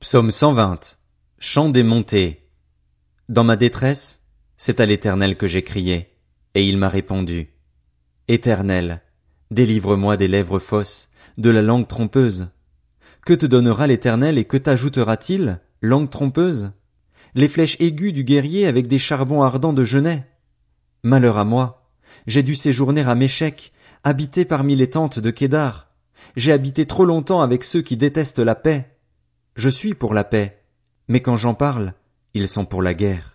Psaume 120. Chant des montées. Dans ma détresse, c'est à l'Éternel que j'ai crié, et il m'a répondu. Éternel, délivre-moi des lèvres fausses, de la langue trompeuse. Que te donnera l'Éternel et que t'ajoutera-t-il, langue trompeuse? Les flèches aiguës du guerrier avec des charbons ardents de genêt. Malheur à moi. J'ai dû séjourner à Méchec, habiter parmi les tentes de Kédar. J'ai habité trop longtemps avec ceux qui détestent la paix. Je suis pour la paix, mais quand j'en parle, ils sont pour la guerre.